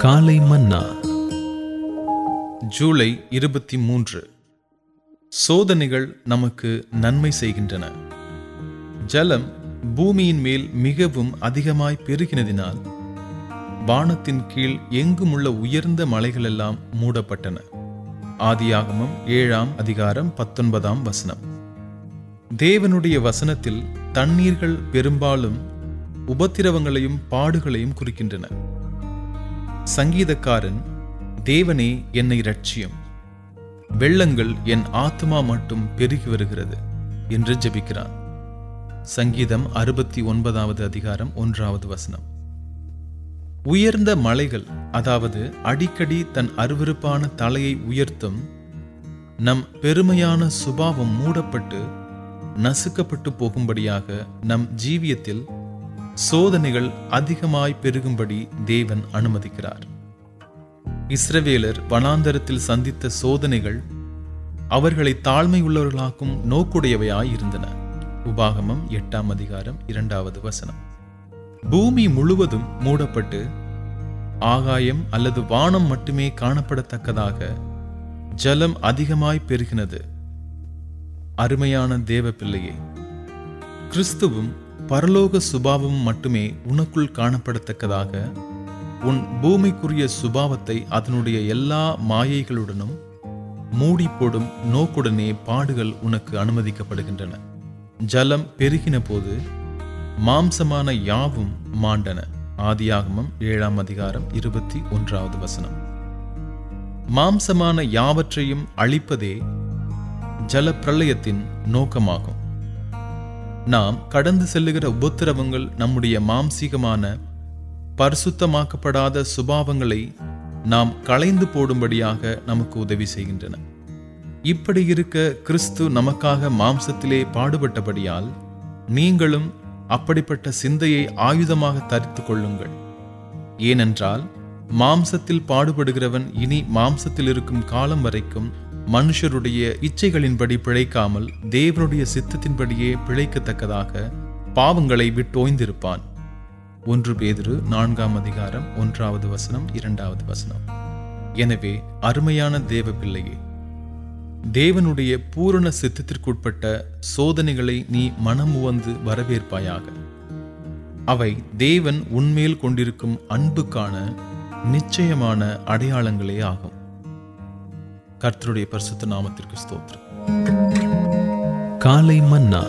காலை மன்னா. ஜூலை இருபத்தி மூன்று. சோதனைகள் நமக்கு நன்மை செய்கின்றன. ஜலம் பூமியின் மேல் மிகவும் அதிகமாய் பெருகினதினால் வானத்தின் கீழ் எங்கும் உள்ள உயர்ந்த மலைகளெல்லாம் மூடப்பட்டன. ஆதியாகமம் ஏழாம் அதிகாரம் பத்தொன்பதாம் வசனம். தேவனுடைய வசனத்தில் தண்ணீர்கள் பெரும்பாலும் உபத்திரவங்களையும் பாடுகளையும் குறிக்கின்றன. சங்கீதக்காரன் தேவனே என்னை ரட்சியம் வெள்ளங்கள் என் ஆத்மா மட்டும் பெருகி வருகிறது என்று ஜெபிக்கிறான். சங்கீதம் அறுபத்தி ஒன்பதாவது அதிகாரம் ஒன்றாவது வசனம். உயர்ந்த மலைகள் அதாவது அடிக்கடி தன் அருவருப்பான தலையை உயர்த்தும் நம் பெருமையான சுபாவம் மூடப்பட்டு நசுக்கப்பட்டு போகும்படியாக நம் ஜீவியத்தில் சோதனைகள் அதிகமாய் பெருகும்படி தேவன் அனுமதிக்கிறார். இஸ்ரவேலர் வனாந்தரத்தில் சந்தித்த சோதனைகள் அவர்களை தாழ்மை உள்ளவர்களாக்கும் நோக்குடையவையாய் இருந்தன உபாகமம் எட்டாம் அதிகாரம் இரண்டாவது வசனம். பூமி முழுவதும் மூடப்பட்டு ஆகாயம் அல்லது வானம் மட்டுமே காணப்படத்தக்கதாக ஜலம் அதிகமாய் பெருகினது. அருமையான தேவ பிள்ளையே கிறிஸ்துவும் பரலோக சுபாவம் மட்டுமே உனக்குள் காணப்படத்தக்கதாக உன் பூமிக்குரிய சுபாவத்தை அதனுடைய எல்லா மாயைகளுடனும் மூடி போடும் நோக்குடனே பாடுகள் உனக்கு அனுமதிக்கப்படுகின்றன. ஜலம் பெருகின போது மாம்சமான யாவும் மாண்டன. ஆதியாகமம் ஏழாம் அதிகாரம் இருபத்தி ஒன்றாவது வசனம். மாம்சமான யாவற்றையும் அழிப்பதே ஜல பிரளயத்தின் நோக்கமாகும். நாம் கடந்து செல்லுகிற உபத்திரவங்கள் நம்முடைய மாம்சீகமான பரிசுத்தமாக்கப்படாத சுபாவங்களை நாம் களைந்து போடும்படியாக நமக்கு உதவி செய்கின்றன. இப்படி இருக்க கிறிஸ்து நமக்காக மாம்சத்திலே பாடுபட்டபடியால் நீங்களும் அப்படிப்பட்ட சிந்தையை ஆயுதமாக தரித்துக் கொள்ளுங்கள். ஏனென்றால் மாம்சத்தில் பாடுபடுகிறவன் இனி மாம்சத்தில் இருக்கும் காலம் வரைக்கும் மனுஷருடைய இச்சைகளின்படி பிழைக்காமல் தேவனுடைய சித்தத்தின்படியே பிழைக்கத்தக்கதாக பாவங்களை விட்டோய்ந்திருப்பான். ஒன்று பேதிரு நான்காம் அதிகாரம் ஒன்றாவது வசனம் இரண்டாவது வசனம். எனவே அருமையான தேவ பிள்ளையே தேவனுடைய பூரண சித்தத்திற்குட்பட்ட சோதனைகளை நீ மனமுவந்து வரவேற்பாயாக. அவை தேவன் உன்மேல் கொண்டிருக்கும் அன்புக்கான நிச்சயமான அடையாளங்களே ஆகும். கர்த்தருடைய பரிசுத்த நாமத்திற்கு ஸ்தோத்திரம். காலை மன்னா